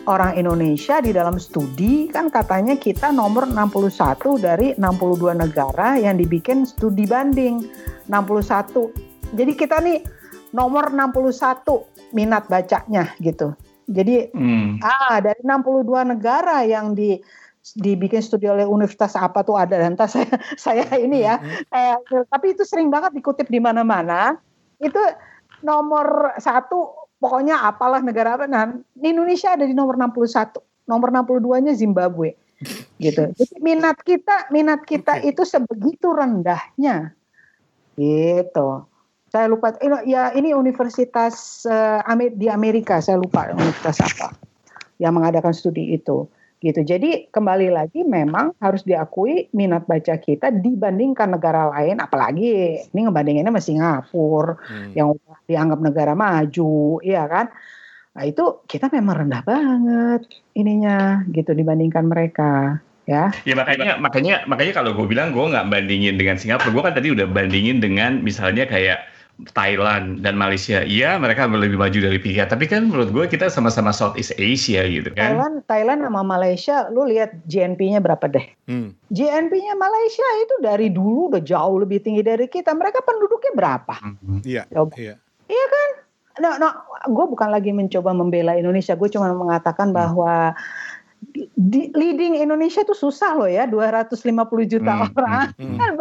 orang Indonesia di dalam studi kan katanya kita nomor 61 dari 62 negara yang dibikin studi banding 61. Jadi kita nih nomor 61 minat bacanya gitu. Jadi Hmm. ah dari 62 negara yang di dibikin studi oleh universitas apa tuh ada dan entah saya saya ini ya. Eh, tapi itu sering banget dikutip di mana-mana. Itu nomor satu pokoknya apalah negara apa nah di Indonesia ada di nomor 61 nomor 62 nya Zimbabwe. Gitu. Jadi minat kita minat kita Oke. itu sebegitu rendahnya. Gitu. Saya lupa ini- ya ini universitas eh, di Amerika saya lupa universitas apa yang mengadakan studi itu gitu. Jadi kembali lagi memang harus diakui minat baca kita dibandingkan negara lain apalagi ini ngebandinginnya sama Singapura Hmm. yang udah dianggap negara maju, iya kan? Nah, itu kita memang rendah banget ininya gitu dibandingkan mereka ya. Ya makanya makanya makanya kalau gue bilang gue nggak bandingin dengan Singapura, gue kan tadi udah bandingin dengan misalnya kayak Thailand dan Malaysia. Iya mereka lebih maju dari kita, tapi kan menurut gue kita sama-sama Southeast Asia gitu kan. Thailand Thailand sama Malaysia lu lihat GNP-nya berapa deh? Hmm. GNP-nya Malaysia itu dari dulu udah jauh lebih tinggi dari kita. Mereka penduduknya berapa? Hmm. Iya, Coba. iya. Nah, nah gue bukan lagi mencoba membela Indonesia, gue cuma mengatakan bahwa di, di- leading Indonesia itu susah loh ya, 250 juta Hmm, orang hmm, kan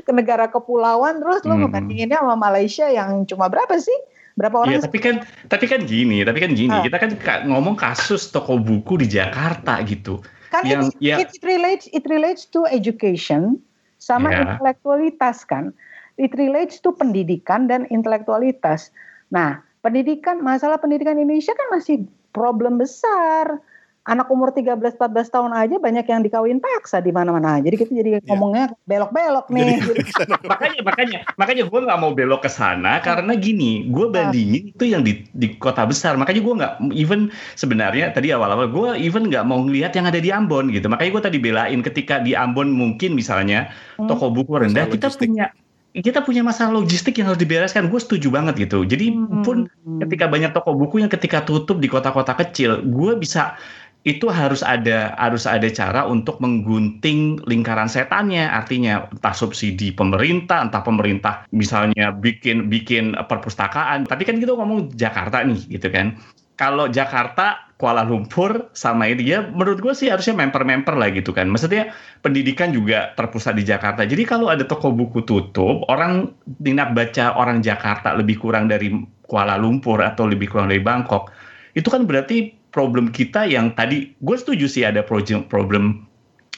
ke negara kepulauan, terus lo Hmm. ngebandinginnya sama Malaysia yang cuma berapa sih? Berapa orang? Iya, tapi kan tapi kan gini, tapi kan gini, Ah. kita kan ka- ngomong kasus toko buku di Jakarta gitu. kan yang- it, ya- it relates it relates to education sama Ya. intelektualitas kan. It relates to pendidikan dan intelektualitas. Nah, pendidikan masalah pendidikan Indonesia kan masih problem besar. Anak umur 13-14 tahun aja banyak yang dikawin paksa di mana-mana. Jadi kita jadi ngomongnya belok-belok nih. Jadi makanya makanya makanya gue nggak mau belok ke sana karena gini gue bandingin itu yang di di kota besar makanya gue nggak even sebenarnya tadi awal-awal gue even nggak mau ngelihat yang ada di Ambon gitu makanya gue tadi belain ketika di Ambon mungkin misalnya Hmm. toko buku rendah Masalah kita logistik. punya kita punya masalah logistik yang harus dibereskan gue setuju banget gitu jadi Hmm. pun ketika banyak toko buku yang ketika tutup di kota-kota kecil gue bisa itu harus ada harus ada cara untuk menggunting lingkaran setannya. Artinya entah subsidi pemerintah entah pemerintah misalnya bikin bikin perpustakaan. Tapi kan kita ngomong Jakarta nih gitu kan. Kalau Jakarta Kuala Lumpur sama ini ya menurut gue sih harusnya memper-memper lah gitu kan. Maksudnya pendidikan juga terpusat di Jakarta. Jadi kalau ada toko buku tutup orang minat baca orang Jakarta lebih kurang dari Kuala Lumpur atau lebih kurang dari Bangkok itu kan berarti problem kita yang tadi gue setuju sih ada problem problem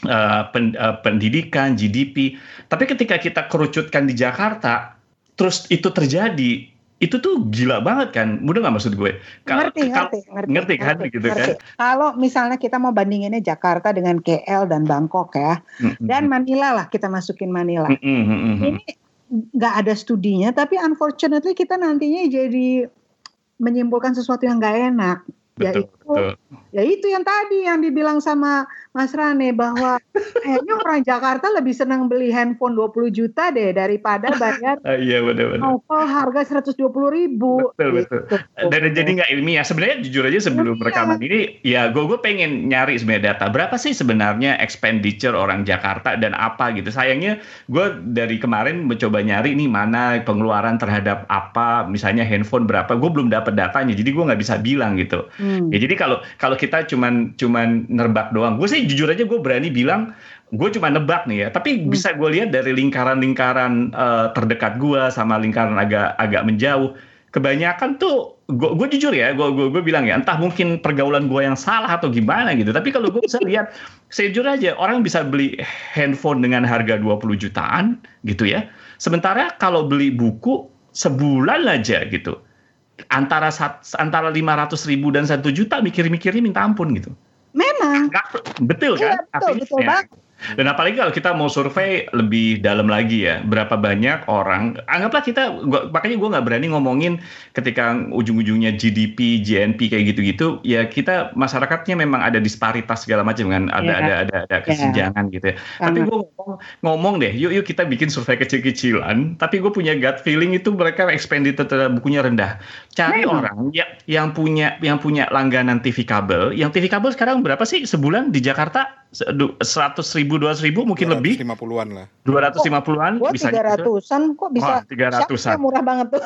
uh, pen- uh, pendidikan GDP tapi ketika kita kerucutkan di Jakarta terus itu terjadi itu tuh gila banget kan mudah nggak maksud gue Kalau- ngerti, ngerti, ngerti, ngerti kan, gitu kan? Kalau misalnya kita mau bandinginnya Jakarta dengan KL dan Bangkok ya, Mm, mm, dan Manila lah kita masukin Manila. mm, mm, mm, mm. Ini nggak ada studinya, tapi unfortunately kita nantinya jadi menyimpulkan sesuatu yang nggak enak. betul, yaitu betul. ya itu yang tadi yang dibilang sama Mas Rane bahwa kayaknya orang Jakarta lebih senang beli handphone 20 juta deh daripada bayar Ah, iya benar-benar novel harga 120 ribu. Betul, betul. dan jadi nggak ilmiah sebenarnya jujur aja sebelum Iya. rekaman ini ya gue gue pengen nyari sebenarnya data berapa sih sebenarnya expenditure orang Jakarta dan apa gitu sayangnya gue dari kemarin mencoba nyari nih mana pengeluaran terhadap apa misalnya handphone berapa gue belum dapat datanya jadi gue nggak bisa bilang gitu Hmm. ya jadi kalau kalau kita cuman cuman nerbak doang gue sih jujur aja gue berani bilang gue cuma nebak nih ya. Tapi Hmm. bisa gue lihat dari lingkaran-lingkaran eh, terdekat gue sama lingkaran agak agak menjauh kebanyakan tuh gue jujur ya gue gue bilang ya entah mungkin pergaulan gue yang salah atau gimana gitu. Tapi kalau gue bisa lihat sejujur aja orang bisa beli handphone dengan harga 20 jutaan gitu ya. Sementara kalau beli buku sebulan aja gitu antara antara lima ratus ribu dan satu juta mikir-mikirnya minta ampun gitu. Memang. betul kan? Iya, betul, betul banget. Dan apalagi kalau kita mau survei lebih dalam lagi ya, berapa banyak orang, anggaplah kita, gua, makanya gue nggak berani ngomongin ketika ujung-ujungnya GDP, GNP kayak gitu-gitu, ya kita masyarakatnya memang ada disparitas segala macam kan, ada yeah. ada ada ada iya. kesenjangan yeah. gitu ya. Karena. Tapi gue ngomong, ngomong deh, yuk yuk kita bikin survei kecil-kecilan, tapi gue punya gut feeling itu mereka expenditure bukunya rendah. Cari hmm. orang ya, yang punya yang punya langganan TV kabel, yang TV kabel sekarang berapa sih sebulan di Jakarta? Seratus ribu dua ratus ribu mungkin lebih. Lima puluhan lah. Dua ratus lima puluhan bisa tiga ratusan? Kok bisa? Tiga ratusan. Murah banget tuh?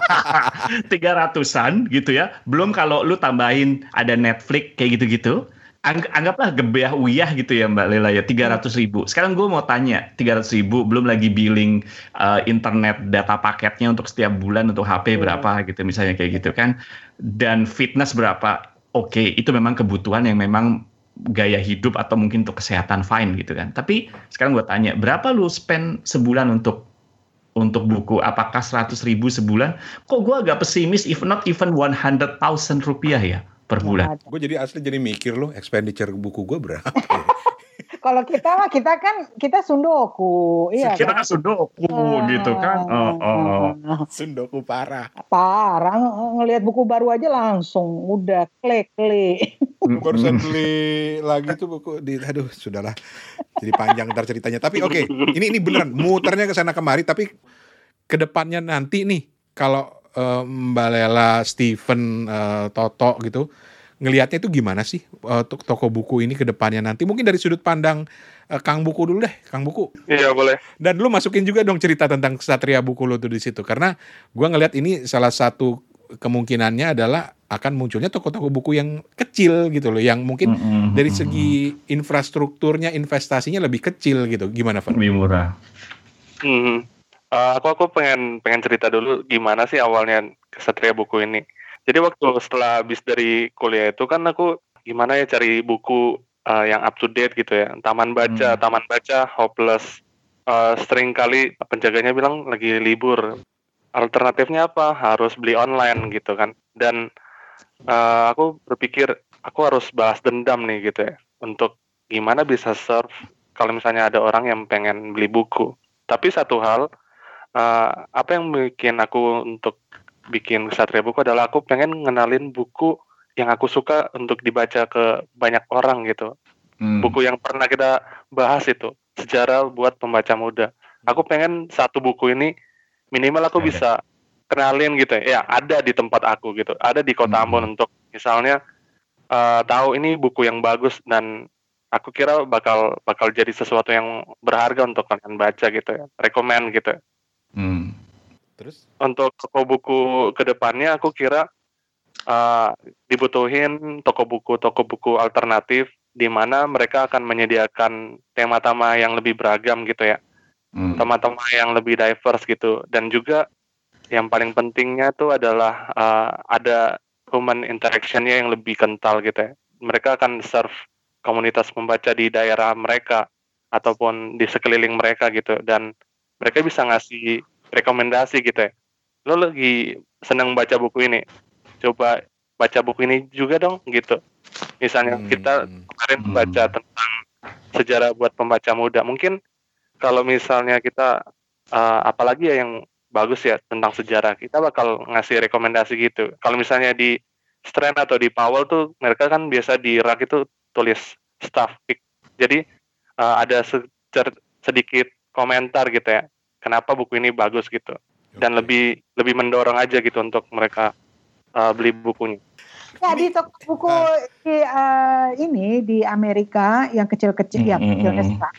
Tiga ratusan gitu ya. Belum kalau lu tambahin ada Netflix kayak gitu-gitu Angg anggaplah gebeah uyah gitu ya Mbak Lela ya tiga ratus ribu. Sekarang gue mau tanya tiga ratus ribu belum lagi billing uh, internet data paketnya untuk setiap bulan untuk HP hmm. berapa gitu misalnya kayak gitu kan. Dan fitness berapa. Oke okay, itu memang kebutuhan yang memang gaya hidup atau mungkin untuk kesehatan fine gitu kan. Tapi sekarang gue tanya, berapa lu spend sebulan untuk untuk buku? Apakah 100 ribu sebulan? Kok gue agak pesimis, if not even 100,000 rupiah ya per bulan. Gue jadi asli jadi mikir loh, expenditure buku gue berapa? Kalau kita mah kita kan kita sundoku, iya kita kan, kan sundoku uh, gitu kan. Oh, oh. Sundoku parah. Parah ngelihat buku baru aja langsung udah klik klik. Barusan beli lagi tuh buku di aduh sudahlah. Jadi panjang ntar ceritanya. Tapi oke, okay, ini ini beneran muternya ke sana kemari tapi ke depannya nanti nih kalau uh, Mbak Lela, Steven, uh, Toto gitu ngelihatnya itu gimana sih uh, toko buku ini ke depannya nanti? Mungkin dari sudut pandang uh, Kang Buku dulu deh, Kang Buku. Iya boleh. Dan lu masukin juga dong cerita tentang Satria Buku lu tuh di situ, karena gua ngelihat ini salah satu kemungkinannya adalah akan munculnya toko-toko buku yang kecil gitu loh, yang mungkin mm -hmm. dari segi infrastrukturnya, investasinya lebih kecil gitu. Gimana, Pak? Lebih murah. Hmm. Uh, aku aku pengen pengen cerita dulu gimana sih awalnya Satria Buku ini. Jadi waktu setelah habis dari kuliah itu kan aku gimana ya cari buku uh, yang up to date gitu ya. Taman baca, hmm. taman baca hopeless. Uh, sering kali penjaganya bilang lagi libur. Alternatifnya apa? Harus beli online gitu kan. Dan uh, aku berpikir aku harus balas dendam nih gitu ya. Untuk gimana bisa serve kalau misalnya ada orang yang pengen beli buku. Tapi satu hal, uh, apa yang bikin aku untuk bikin Satria Buku adalah aku pengen ngenalin buku yang aku suka untuk dibaca ke banyak orang gitu. Hmm. Buku yang pernah kita bahas itu, sejarah buat pembaca muda. Aku pengen satu buku ini minimal aku bisa kenalin gitu ya. Ya, ada di tempat aku gitu. Ada di kota hmm. Ambon untuk misalnya uh, tahu ini buku yang bagus dan aku kira bakal bakal jadi sesuatu yang berharga untuk kalian baca gitu ya. Rekomend gitu. Hmm. Terus? Untuk toko buku ke depannya aku kira uh, dibutuhin toko buku toko buku alternatif di mana mereka akan menyediakan tema-tema yang lebih beragam gitu ya, hmm. tema-tema yang lebih diverse gitu dan juga yang paling pentingnya tuh adalah uh, ada human interactionnya yang lebih kental gitu ya. Mereka akan serve komunitas membaca di daerah mereka ataupun di sekeliling mereka gitu dan mereka bisa ngasih rekomendasi gitu ya lo lagi senang baca buku ini coba baca buku ini juga dong gitu misalnya hmm. kita kemarin hmm. baca tentang sejarah buat pembaca muda mungkin kalau misalnya kita uh, apalagi ya yang bagus ya tentang sejarah. Kita bakal ngasih rekomendasi gitu. Kalau misalnya di Strand atau di Powell tuh mereka kan biasa di rak itu tulis staff pick jadi uh, ada sedikit komentar gitu ya kenapa buku ini bagus gitu. Dan lebih lebih mendorong aja gitu untuk mereka uh, beli bukunya. Ya di toko buku di uh, ini di Amerika yang kecil-kecil ya kecilnya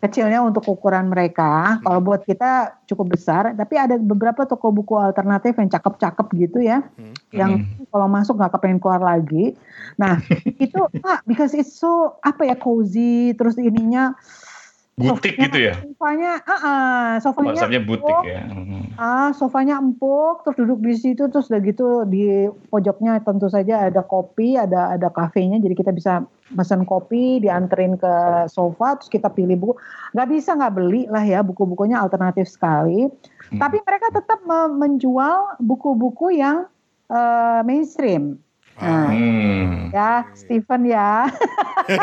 kecilnya untuk ukuran mereka. Kalau buat kita cukup besar, tapi ada beberapa toko buku alternatif yang cakep-cakep gitu ya, hmm. yang kalau masuk nggak kepengen keluar lagi. Nah itu ah, because it's so apa ya cozy, terus ininya butik gitu ya? sofanya ah uh, sofanya Maksudnya butik ya? Ah sofanya empuk terus duduk di situ terus udah gitu di pojoknya tentu saja ada kopi ada ada kafenya jadi kita bisa pesan kopi dianterin ke sofa terus kita pilih buku. Nggak bisa nggak beli lah ya buku-bukunya alternatif sekali. Hmm. tapi mereka tetap menjual buku-buku yang uh, mainstream. Nah, hmm. ya Stephen ya.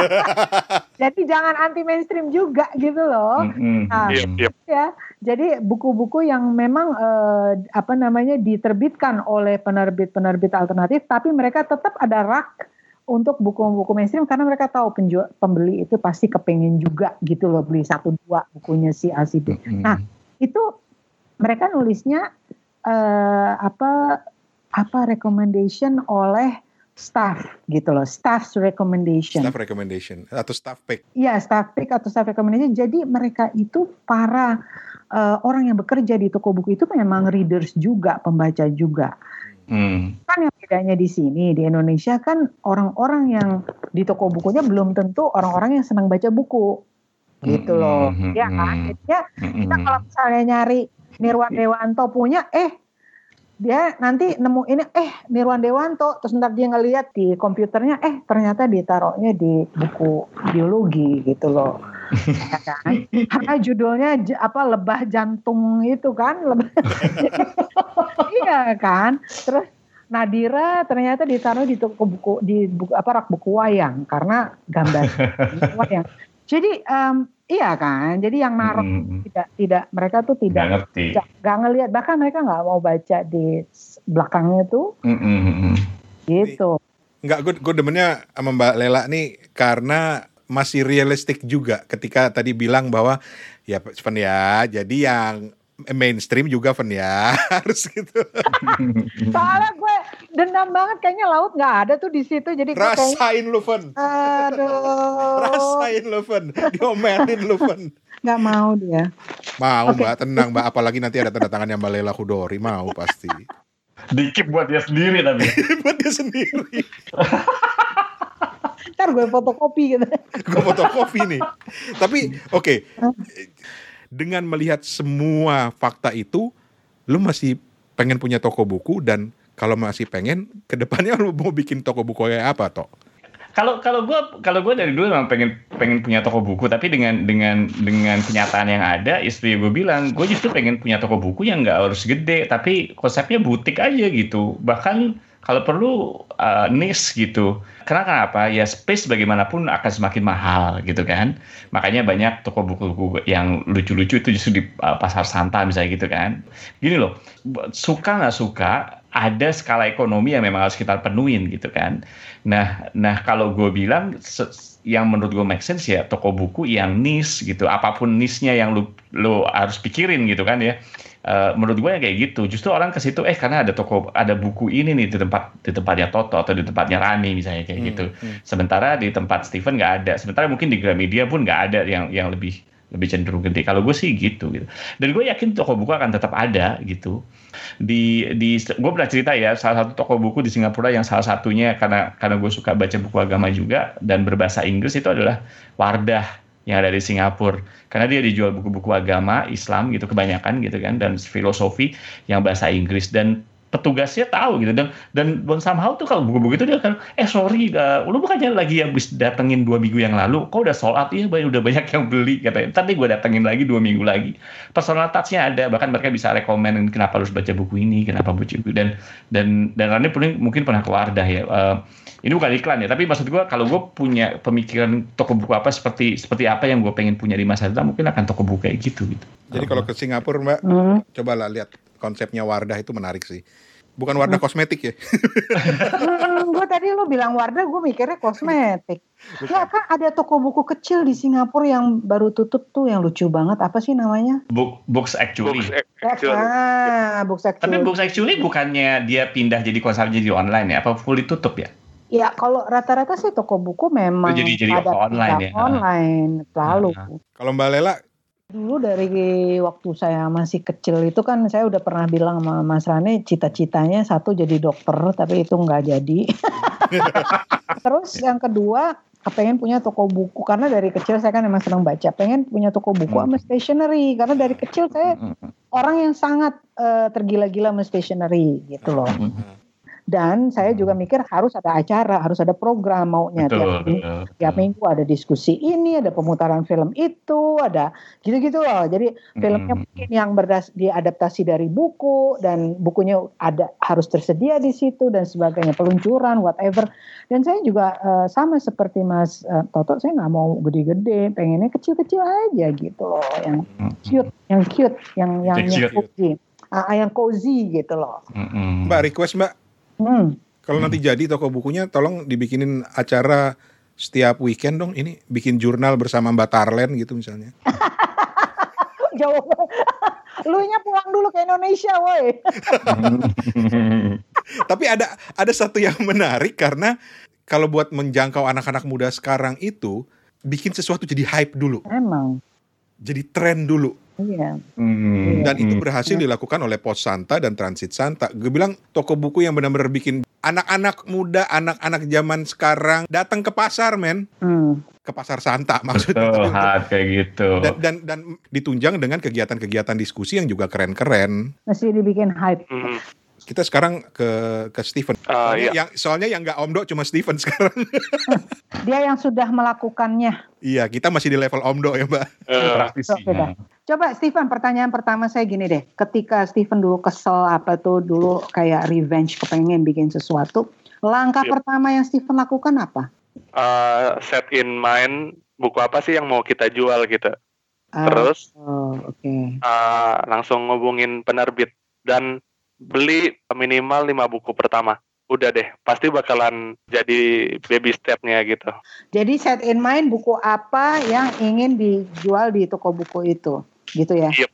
jadi jangan anti mainstream juga gitu loh. Hmm. Nah, yep, yep. ya. Jadi buku-buku yang memang uh, apa namanya diterbitkan oleh penerbit-penerbit alternatif, tapi mereka tetap ada rak untuk buku-buku mainstream karena mereka tahu penjual pembeli itu pasti kepengen juga gitu loh beli satu dua bukunya si A si B. Hmm. Nah itu mereka nulisnya uh, apa apa recommendation oleh staff gitu loh, staff recommendation. Staff recommendation atau staff pick. Iya, staff pick atau staff recommendation. Jadi mereka itu para uh, orang yang bekerja di toko buku itu memang readers juga, pembaca juga. Hmm. Kan yang bedanya di sini di Indonesia kan orang-orang yang di toko bukunya belum tentu orang-orang yang senang baca buku. Gitu loh. Hmm. Ya kan? Jadinya kita kalau misalnya nyari Nirwan Dewanto punya eh dia nanti nemu ini eh Nirwan Dewanto. Terus ntar dia ngeliat di komputernya eh ternyata ditaruhnya di buku biologi gitu loh. Ya kan? Karena judulnya apa lebah jantung itu kan? Lebah iya kan? Terus Nadira ternyata ditaruh di toko buku di buku apa rak buku wayang. Karena gambar wayang. Jadi um, Iya kan, jadi yang naruh hmm. tidak tidak mereka tuh tidak nggak ngerti, nggak ngelihat bahkan mereka nggak mau baca di belakangnya tuh, hmm. gitu. Enggak, gue gue demennya sama Mbak Lela nih karena masih realistik juga ketika tadi bilang bahwa ya Sven ya, jadi yang mainstream juga Ven ya harus gitu. Soalnya gue dendam banget kayaknya laut nggak ada tuh di situ jadi rasain kayaknya, lu Ven. Aduh. Rasain lu Ven, diomelin lu Ven. Gak mau dia. Mau okay. mbak, tenang mbak. Apalagi nanti ada tanda tangannya Mbak Lela Hudori, mau pasti. Dikip buat dia sendiri tapi. buat dia sendiri. Ntar gue fotokopi gitu. gue fotokopi nih. Tapi oke, okay dengan melihat semua fakta itu, lu masih pengen punya toko buku dan kalau masih pengen, ke depannya lu mau bikin toko buku kayak apa toh? Kalau kalau gue kalau gue dari dulu memang pengen pengen punya toko buku, tapi dengan dengan dengan kenyataan yang ada, istri gue bilang, gue justru pengen punya toko buku yang nggak harus gede, tapi konsepnya butik aja gitu. Bahkan kalau perlu uh, niche gitu. Karena kenapa? Ya space bagaimanapun akan semakin mahal gitu kan. Makanya banyak toko buku-buku yang lucu-lucu itu justru di uh, pasar Santa misalnya gitu kan. Gini loh, suka nggak suka ada skala ekonomi yang memang harus kita penuhin gitu kan. Nah, nah kalau gue bilang yang menurut gue make sense ya toko buku yang niche gitu. Apa pun niche-nya yang lu lu harus pikirin gitu kan ya Uh, menurut gue yang kayak gitu. Justru orang ke situ eh karena ada toko ada buku ini nih di tempat di tempatnya Toto atau di tempatnya Rani misalnya kayak hmm, gitu. hmm. sementara di tempat Steven nggak ada. Sementara mungkin di Gramedia pun nggak ada yang yang lebih lebih cenderung gede. Kalau gue sih gitu gitu. Dan gue yakin toko buku akan tetap ada gitu. Di di gue pernah cerita ya salah satu toko buku di Singapura yang salah satunya karena karena gue suka baca buku agama juga dan berbahasa Inggris itu adalah Wardah yang ada di Singapura. Karena dia dijual buku-buku agama Islam gitu kebanyakan gitu kan dan filosofi yang bahasa Inggris. Dan petugasnya tahu gitu. Dan dan Bon somehow tuh kalau buku-buku itu dia kan eh sorry uh, lu bukannya lagi habis datengin dua minggu yang lalu? Kok udah sold out? Ya udah banyak yang beli katanya. Tadi gue datengin lagi dua minggu lagi. Personal touchnya ada bahkan mereka bisa rekomend kenapa harus baca buku ini kenapa baca buku dan dan dan Rani pun mungkin pernah keluar dah ya. Uh, ini bukan iklan ya tapi maksud gue kalau gue punya pemikiran toko buku apa seperti seperti apa yang gue pengen punya di masa depan mungkin akan toko buku kayak gitu gitu. Jadi kalau ke Singapura mbak hmm. coba lah lihat konsepnya Wardah itu menarik sih Bukan warna hmm. kosmetik ya? hmm, gue tadi lo bilang warna, gue mikirnya kosmetik. Bukan. Ya kan ada toko buku kecil di Singapura yang baru tutup tuh yang lucu banget. Apa sih namanya? Book, books Actually. Books Actually. Ah, Books Actually. Tapi Books Actually bukannya dia pindah jadi konsepnya di online ya? Apa full ditutup ya? Ya kalau rata-rata sih toko buku memang jadi, jadi ada online ya? Online selalu. Kalau Mbak Lela Dulu dari waktu saya masih kecil itu kan saya udah pernah bilang sama Mas Rane cita-citanya satu jadi dokter tapi itu nggak jadi. Terus yang kedua pengen punya toko buku. Karena dari kecil saya kan emang senang baca. Pengen punya toko buku sama stationery. Karena dari kecil saya orang yang sangat uh, tergila-gila sama stationery gitu loh Dan saya juga mikir harus ada acara, harus ada program maunya. Betul, tiap, betul, tiap minggu ada diskusi ini, ada pemutaran film itu, ada gitu-gitu loh. Jadi filmnya hmm. mungkin yang berdas diadaptasi dari buku dan bukunya ada harus tersedia di situ dan sebagainya, peluncuran whatever. Dan saya juga uh, sama seperti Mas uh, Toto, saya nggak mau gede-gede, pengennya kecil-kecil aja gitu loh, yang cute, yang cute, yang yang, yang cozy, uh, yang cozy gitu loh. Mbak request Mbak Hmm. Kalau nanti jadi toko bukunya, tolong dibikinin acara setiap weekend dong. Ini bikin jurnal bersama Mbak Tarlen gitu misalnya. Jauh. Lu nya pulang dulu ke Indonesia, woi. Tapi ada ada satu yang menarik karena kalau buat menjangkau anak-anak muda sekarang itu bikin sesuatu jadi hype dulu. Emang. Jadi tren dulu. Iya. Hmm. Dan itu berhasil dilakukan oleh Pos Santa dan Transit Santa. Gue bilang toko buku yang benar-benar bikin anak-anak muda, anak-anak zaman sekarang datang ke pasar, men. Hmm. Ke pasar Santa maksudnya. Betul, kayak gitu. Dan, dan dan ditunjang dengan kegiatan-kegiatan diskusi yang juga keren-keren. Masih dibikin hype. Hmm kita sekarang ke ke Steven. Uh, soalnya iya. yang soalnya yang nggak Omdo cuma Steven sekarang. Dia yang sudah melakukannya. Iya, kita masih di level Omdo ya, Mbak. Uh, Coba Steven, pertanyaan pertama saya gini deh. Ketika Steven dulu kesel apa tuh dulu kayak revenge kepengen bikin sesuatu, langkah yep. pertama yang Steven lakukan apa? Uh, set in mind buku apa sih yang mau kita jual gitu. Uh, Terus, oh, okay. uh, langsung ngubungin penerbit dan beli minimal lima buku pertama udah deh pasti bakalan jadi baby stepnya gitu. Jadi set in mind buku apa yang ingin dijual di toko buku itu, gitu ya? Yep.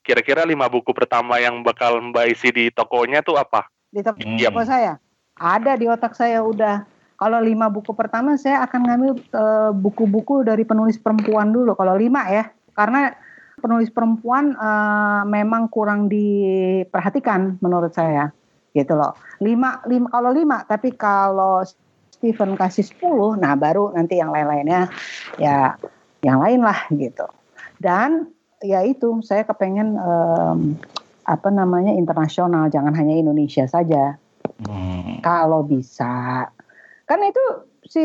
Kira-kira lima buku pertama yang bakal mbak isi di tokonya tuh apa? Di toko, yep. toko saya ada di otak saya udah. Kalau lima buku pertama saya akan ngambil eh, buku-buku uh, dari penulis perempuan dulu. Kalau lima ya, karena penulis perempuan uh, memang kurang diperhatikan menurut saya gitu loh. Lima, lima kalau lima, tapi kalau Stephen kasih sepuluh, nah baru nanti yang lain-lainnya ya yang lain lah gitu. Dan ya itu saya kepengen um, apa namanya internasional, jangan hanya Indonesia saja. Hmm. Kalau bisa, kan itu si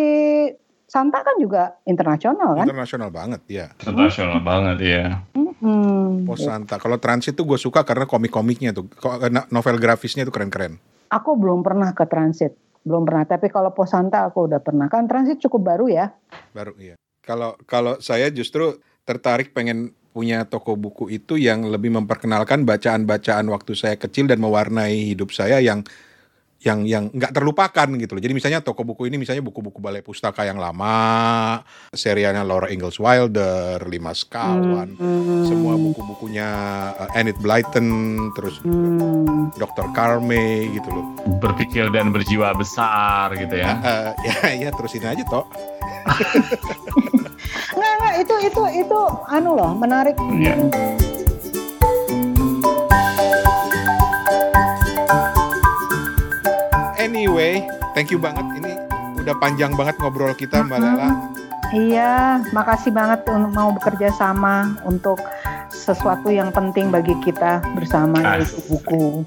Santa kan juga internasional kan? Internasional banget ya. Internasional hmm. banget ya. Hmm. Pos Santa. Kalau Transit tuh gue suka karena komik-komiknya tuh, novel grafisnya tuh keren-keren. Aku belum pernah ke Transit, belum pernah. Tapi kalau Pos Santa aku udah pernah. Kan Transit cukup baru ya? Baru iya. Kalau kalau saya justru tertarik pengen punya toko buku itu yang lebih memperkenalkan bacaan-bacaan waktu saya kecil dan mewarnai hidup saya yang yang yang nggak terlupakan gitu loh. Jadi misalnya toko buku ini misalnya buku-buku balai pustaka yang lama, serialnya Laura Ingalls Wilder, Lima Sekawan, hmm. semua buku-bukunya uh, Enid Blyton, terus hmm. Dr. Carme gitu loh. Berpikir dan berjiwa besar gitu ya. Uh, ya ya terusin aja toh. nggak nggak itu itu itu anu loh menarik. Yeah. Anyway, thank you banget. Ini udah panjang banget ngobrol kita Mbak Lela. Iya, makasih banget mau bekerja sama untuk sesuatu yang penting bagi kita bersama yaitu buku.